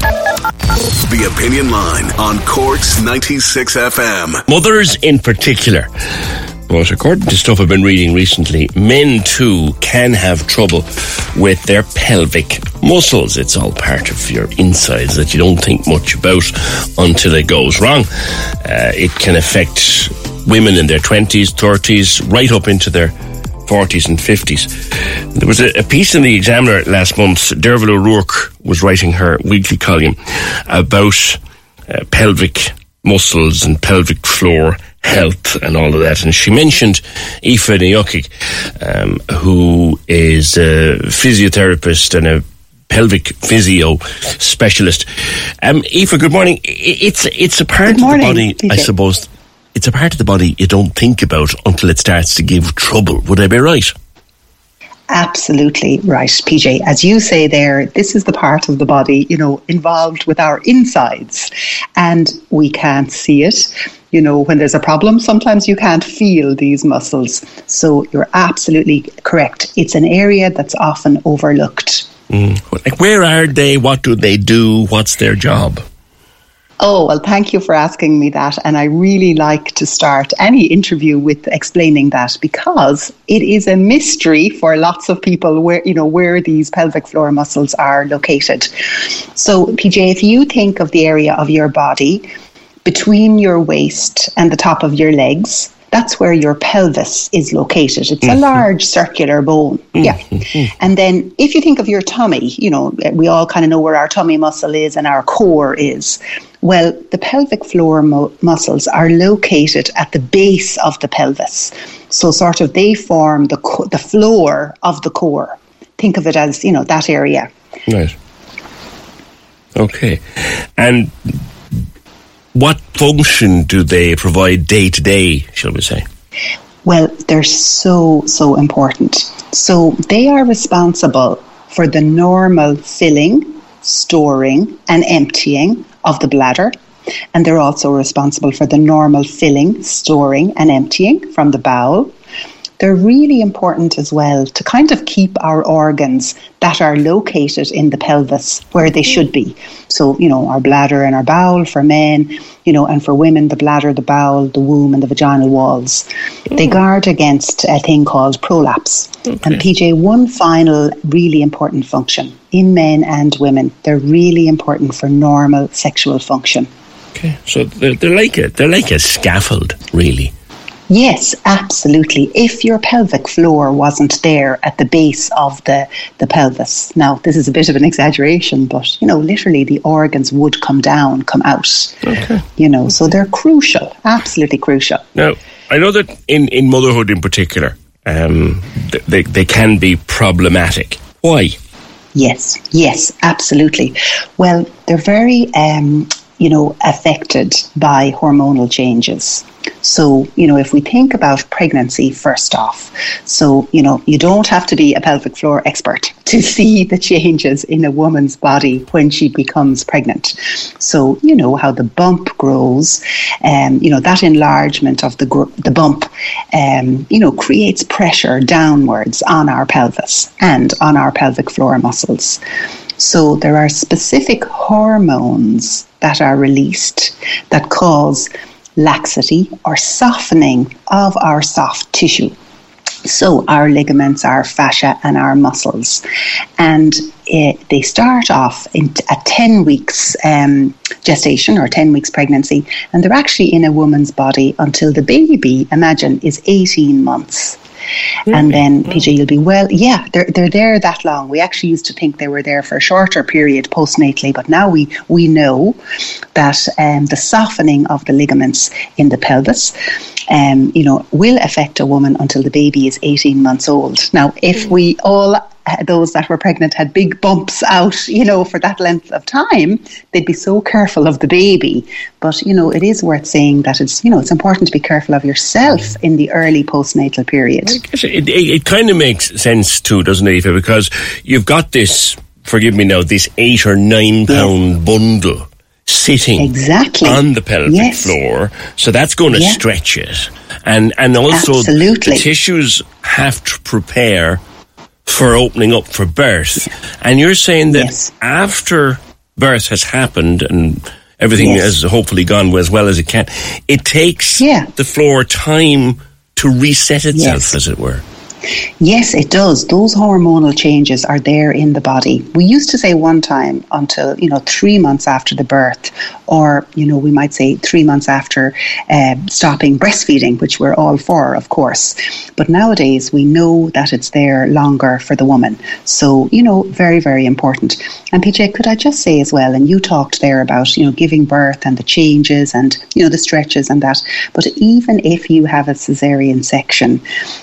The Opinion Line on Corks 96 FM. Mothers in particular. But according to stuff I've been reading recently, men too can have trouble with their pelvic muscles. It's all part of your insides that you don't think much about until it goes wrong. Uh, it can affect women in their 20s, 30s, right up into their 40s and 50s. There was a, a, piece in the Examiner last month. Derval O'Rourke was writing her weekly column about uh, pelvic muscles and pelvic floor health and all of that. And she mentioned Aoife Ní um, who is a physiotherapist and a pelvic physio specialist. Um, Aoife, good morning. It's it's a part of the body, I suppose it's a part of the body you don't think about until it starts to give trouble. Would I be right? Absolutely right, PJ. As you say there, this is the part of the body, you know, involved with our insides, and we can't see it. You know, when there's a problem, sometimes you can't feel these muscles. So you're absolutely correct. It's an area that's often overlooked. Mm. Like, where are they? What do they do? What's their job? Oh, well, thank you for asking me that. And I really like to start any interview with explaining that because it is a mystery for lots of people where, you know, where these pelvic floor muscles are located. So, PJ, if you think of the area of your body between your waist and the top of your legs, that's where your pelvis is located. It's mm-hmm. a large circular bone. Mm-hmm. Yeah. And then if you think of your tummy, you know, we all kind of know where our tummy muscle is and our core is. Well, the pelvic floor mo- muscles are located at the base of the pelvis. So sort of they form the co- the floor of the core. Think of it as, you know, that area. Right. Okay. And what function do they provide day to day, shall we say? Well, they're so, so important. So they are responsible for the normal filling, storing, and emptying of the bladder. And they're also responsible for the normal filling, storing, and emptying from the bowel they're really important as well to kind of keep our organs that are located in the pelvis where they should be. So, you know, our bladder and our bowel for men, you know, and for women, the bladder, the bowel, the womb, and the vaginal walls. Mm. They guard against a thing called prolapse. Okay. And PJ, one final really important function in men and women, they're really important for normal sexual function. Okay, so they're, they're like a they're like a scaffold, really. Yes, absolutely. If your pelvic floor wasn't there at the base of the, the pelvis, now this is a bit of an exaggeration, but you know, literally the organs would come down, come out. Okay. You know, so they're crucial, absolutely crucial. Now, I know that in, in motherhood in particular, um, they, they can be problematic. Why? Yes, yes, absolutely. Well, they're very, um, you know, affected by hormonal changes. So, you know, if we think about pregnancy first off, so, you know, you don't have to be a pelvic floor expert to see the changes in a woman's body when she becomes pregnant. So, you know, how the bump grows, um, you know, that enlargement of the, gr- the bump, um, you know, creates pressure downwards on our pelvis and on our pelvic floor muscles. So there are specific hormones that are released that cause laxity or softening of our soft tissue. So, our ligaments, our fascia, and our muscles. And uh, they start off in, at 10 weeks um, gestation or 10 weeks pregnancy, and they're actually in a woman's body until the baby, imagine, is 18 months. Really? And then PJ, you'll be well. Yeah, they're they're there that long. We actually used to think they were there for a shorter period postnatally, but now we we know that um, the softening of the ligaments in the pelvis, um, you know, will affect a woman until the baby is 18 months old. Now, if mm. we all those that were pregnant had big bumps out, you know, for that length of time, they'd be so careful of the baby. But, you know, it is worth saying that it's, you know, it's important to be careful of yourself in the early postnatal period. It, it, it kind of makes sense too, doesn't it, Aoife? Because you've got this, forgive me now, this eight or nine pound yes. bundle sitting exactly. on the pelvic yes. floor. So that's going to yeah. stretch it. And, and also Absolutely. the tissues have to prepare for opening up for birth. And you're saying that yes. after birth has happened and everything yes. has hopefully gone as well as it can, it takes yeah. the floor time to reset itself, yes. as it were. Yes, it does. Those hormonal changes are there in the body. We used to say one time until, you know, three months after the birth, or, you know, we might say three months after uh, stopping breastfeeding, which we're all for, of course. But nowadays we know that it's there longer for the woman. So, you know, very, very important. And PJ, could I just say as well, and you talked there about, you know, giving birth and the changes and, you know, the stretches and that. But even if you have a cesarean section,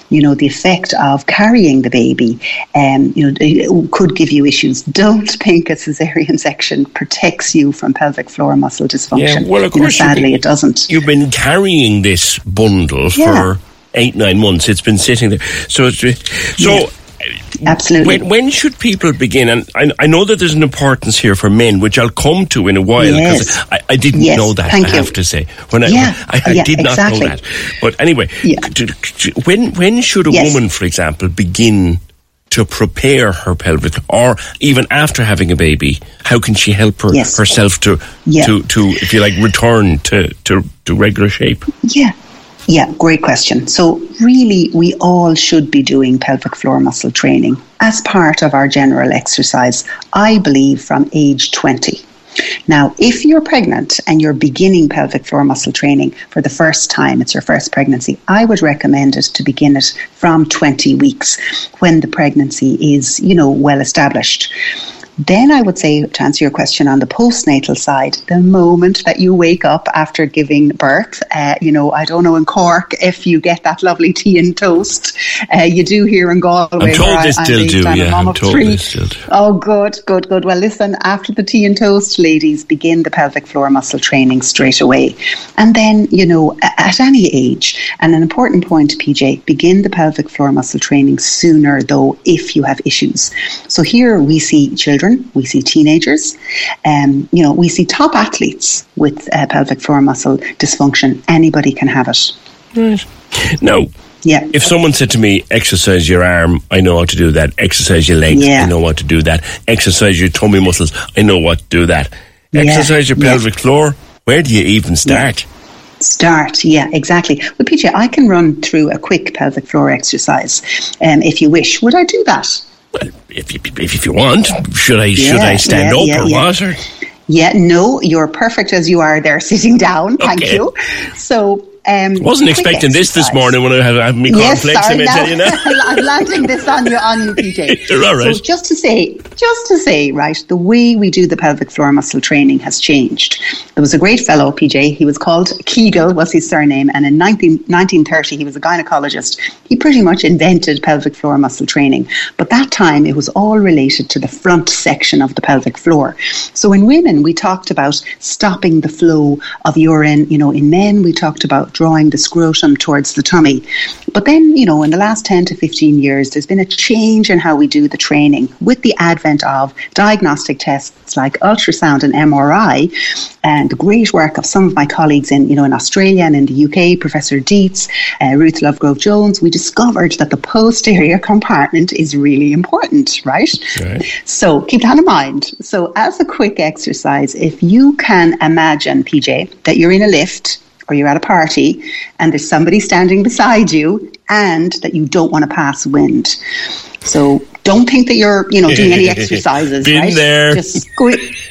you know, the effect of carrying the baby, um, you know, could give you issues. Don't think a cesarean section protects you from pelvic floor muscle dysfunction. Yeah, well, of course, you know, sadly, been, it doesn't. You've been carrying this bundle yeah. for eight nine months. It's been sitting there, so it's so. Yeah. Absolutely. When, when, should people begin? And I, I, know that there's an importance here for men, which I'll come to in a while because yes. I, I, didn't yes. know that. Thank I you. have to say, when I, yeah. I, I yeah, did not exactly. know that. But anyway, yeah. when when should a yes. woman, for example, begin to prepare her pelvic, or even after having a baby, how can she help her yes. herself to yeah. to to if you like return to to, to regular shape? Yeah. Yeah, great question. So, really, we all should be doing pelvic floor muscle training as part of our general exercise, I believe, from age 20. Now, if you're pregnant and you're beginning pelvic floor muscle training for the first time, it's your first pregnancy, I would recommend it to begin it from 20 weeks when the pregnancy is, you know, well established. Then I would say, to answer your question on the postnatal side, the moment that you wake up after giving birth, uh, you know, I don't know in Cork if you get that lovely tea and toast. Uh, you do here in Galway. I'm told they still do, yeah. I'm told they still do. Oh, good, good, good. Well, listen, after the tea and toast, ladies, begin the pelvic floor muscle training straight away. And then, you know, at any age, and an important point, PJ, begin the pelvic floor muscle training sooner, though, if you have issues. So here we see children children, we see teenagers, um, you know, we see top athletes with uh, pelvic floor muscle dysfunction. Anybody can have it. Right. Now, yeah. If someone said to me, exercise your arm, I know how to do that. Exercise your legs, yeah. I know what to do that. Exercise your tummy muscles, I know what to do that. Exercise yeah. your pelvic yeah. floor, where do you even start? Start, yeah, exactly. Well, PJ, I can run through a quick pelvic floor exercise um, if you wish. Would I do that? Well, if you, if you want, should I yeah, should I stand yeah, up yeah, or what? Or? Yeah, no, you're perfect as you are there, sitting down. Thank okay. you. So um, Wasn't expecting exercise. this this morning when I had, had my yes, cornflakes. Sorry, I tell you now. I'm landing this on you, on you, PJ. You're all right. So just to say, just to say, right, the way we do the pelvic floor muscle training has changed. There was a great fellow, PJ. He was called Kegel, was his surname, and in 19, 1930 he was a gynecologist. He pretty much invented pelvic floor muscle training, but that time it was all related to the front section of the pelvic floor. So in women, we talked about stopping the flow of urine. You know, in men, we talked about drawing the scrotum towards the tummy. But then, you know, in the last 10 to 15 years, there's been a change in how we do the training with the advent of diagnostic tests like ultrasound and MRI and the great work of some of my colleagues in, you know, in Australia and in the UK, Professor Dietz, uh, Ruth Lovegrove Jones, we discovered that the posterior compartment is really important, right? right? So keep that in mind. So as a quick exercise, if you can imagine, PJ, that you're in a lift or you're at a party and there's somebody standing beside you and that you don't want to pass wind. So don't think that you're, you know, doing any exercises. Been right? there. Just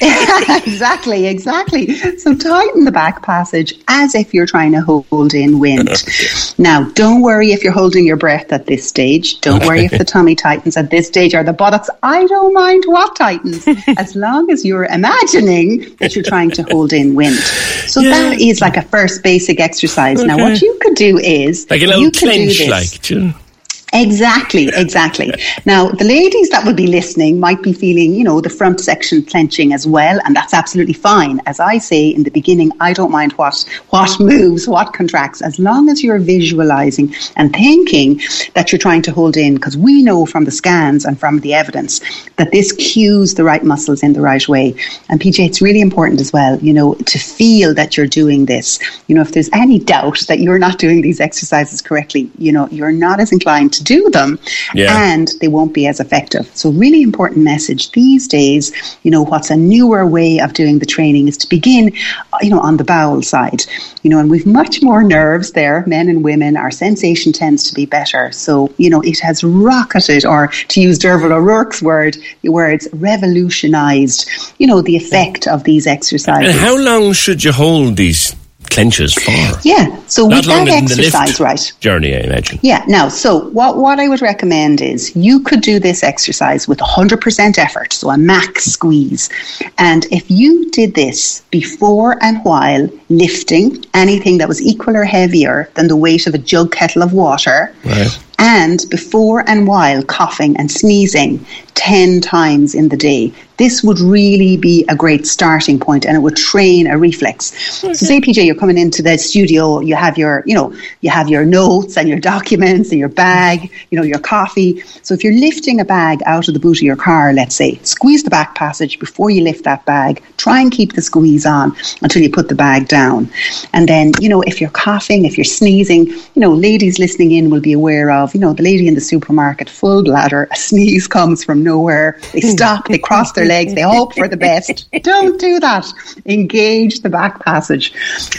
exactly, exactly. So tighten the back passage as if you're trying to hold in wind. now, don't worry if you're holding your breath at this stage. Don't worry if the tummy tightens at this stage or the buttocks. I don't mind what tightens as long as you're imagining that you're trying to hold in wind. So Yeah. that is like a first basic exercise. Now, what you could do is Like a you little do clench, like. you know? Exactly, exactly. Now, the ladies that would be listening might be feeling, you know, the front section clenching as well, and that's absolutely fine. As I say in the beginning, I don't mind what what moves, what contracts, as long as you're visualizing and thinking that you're trying to hold in, because we know from the scans and from the evidence that this cues the right muscles in the right way. And PJ, it's really important as well, you know, to feel that you're doing this. You know, if there's any doubt that you're not doing these exercises correctly, you know, you're not as inclined to do them Yeah. and they won't be as effective. So, really important message these days, you know, what's a newer way of doing the training is to begin, uh, you know, on the bowel side, you know, and we've much more nerves there, men and women. Our sensation tends to be better. So, you know, it has rocketed, or to use Derval O'Rourke's word, words, revolutionized, you know, the effect of these exercises. And how long should you hold these clenches for? yeah. So, Not with that exercise, right? journey, I imagine. Yeah. Now, so what, what I would recommend is you could do this exercise with 100% effort, so a max squeeze. And if you did this before and while lifting anything that was equal or heavier than the weight of a jug kettle of water, Right. And before and while coughing and sneezing 10 times in the day. This would really be a great starting point and it would train a reflex. Hmm. So say PJ you're coming into the studio, you have your, you know, you have your notes and your documents and your bag, you know, your coffee. So if you're lifting a bag out of the boot of your car, let's say, squeeze the back passage before you lift that bag. Try and keep the squeeze on until you put the bag down. And then, you know, if you're coughing, if you're sneezing, you know, ladies listening in will be aware of, you know, the lady in the supermarket, full bladder, a sneeze comes from nowhere. They stop, they cross their legs, they hope for the best. Don't do that. Engage the back passage.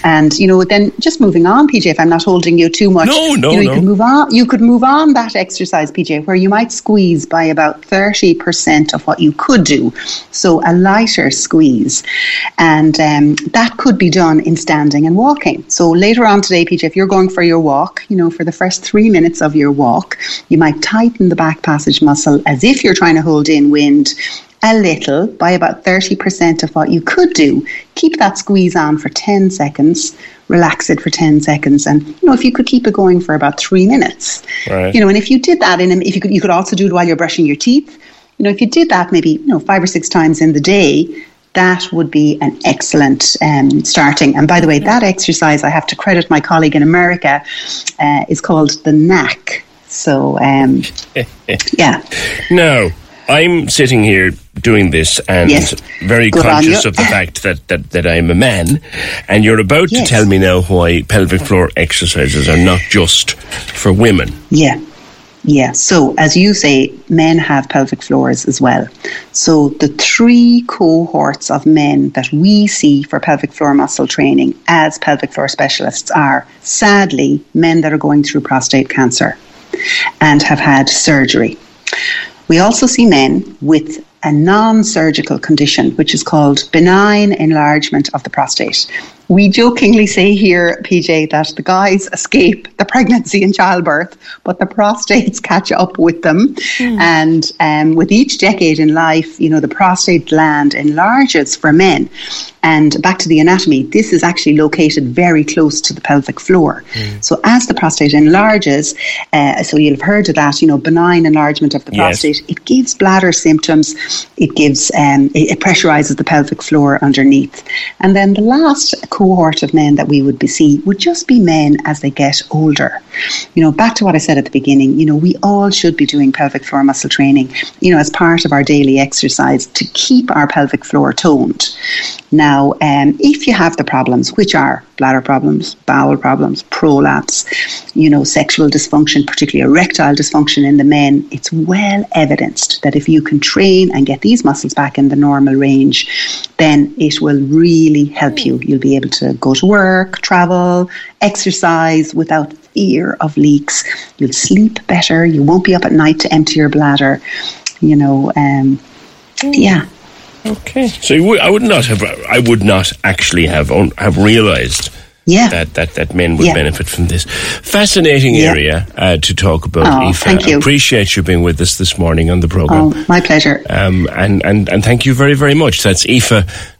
And, you know, then just moving on, PJ, if I'm not holding you too much, No, no, you, know, you no. could move on. You could move on that exercise, PJ, where you might squeeze by about 30% of what you could do. So a lighter squeeze. And um, that could be done in standing and walking. So later on today, PJ, if you're going for your walk, you know, for the first three minutes of your walk, you might tighten the back passage muscle as if you're trying to hold in wind a little by about 30% of what you could do. Keep that squeeze on for 10 seconds, relax it for 10 seconds. And, you know, if you could keep it going for about three minutes, Right. you know, and if you did that in, if you could, you could also do it while you're brushing your teeth. You know, if you did that maybe, you know, five or six times in the day, that would be an excellent um, starting. And by the way, that exercise, I have to credit my colleague in America, uh, is called the Knack. So, um, yeah. Now, I'm sitting here doing this and Yes. very Good conscious of the fact that, that, that I'm a man, and you're about Yes. to tell me now why pelvic floor exercises are not just for women. Yeah. Yeah. So, as you say, men have pelvic floors as well. So, the three cohorts of men that we see for pelvic floor muscle training as pelvic floor specialists are sadly men that are going through prostate cancer and have had surgery. We also see men with a non surgical condition, which is called benign enlargement of the prostate. We jokingly say here, PJ, that the guys escape the pregnancy and childbirth, but the prostates catch up with them. And um, with each decade in life, you know, the prostate gland enlarges for men. And back to the anatomy, this is actually located very close to the pelvic floor. So as the prostate enlarges, uh, so you'll have heard of that, you know, benign enlargement of the Yes. prostate, it gives bladder symptoms, it gives, um, it, it pressurizes the pelvic floor underneath. And then the last cohort of men that we would be see would just be men as they get older. You know, back to what I said at the beginning, you know, we all should be doing pelvic floor muscle training, you know, as part of our daily exercise to keep our pelvic floor toned. Now, um, if you have the problems, which are bladder problems, bowel problems, prolapse, you know, sexual dysfunction, particularly erectile dysfunction in the men, it's well evidenced that if you can train and get these muscles back in the normal range, then it will really help you. You'll be able to go to work, travel, exercise without fear of leaks. You'll sleep better. You won't be up at night to empty your bladder. You know, um, yeah. Okay. So you would, I would not have. I would not actually have have realised. Yeah. That, that, that men would Yeah. benefit from this. Fascinating Yeah. area uh, to talk about, Oh, Aoife. thank you. Appreciate you being with us this morning on the programme. Oh, my pleasure. Um, and, and, and thank you very, very much. That's Aoife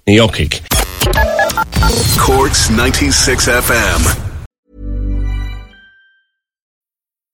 Neokic. Corks 96 FM.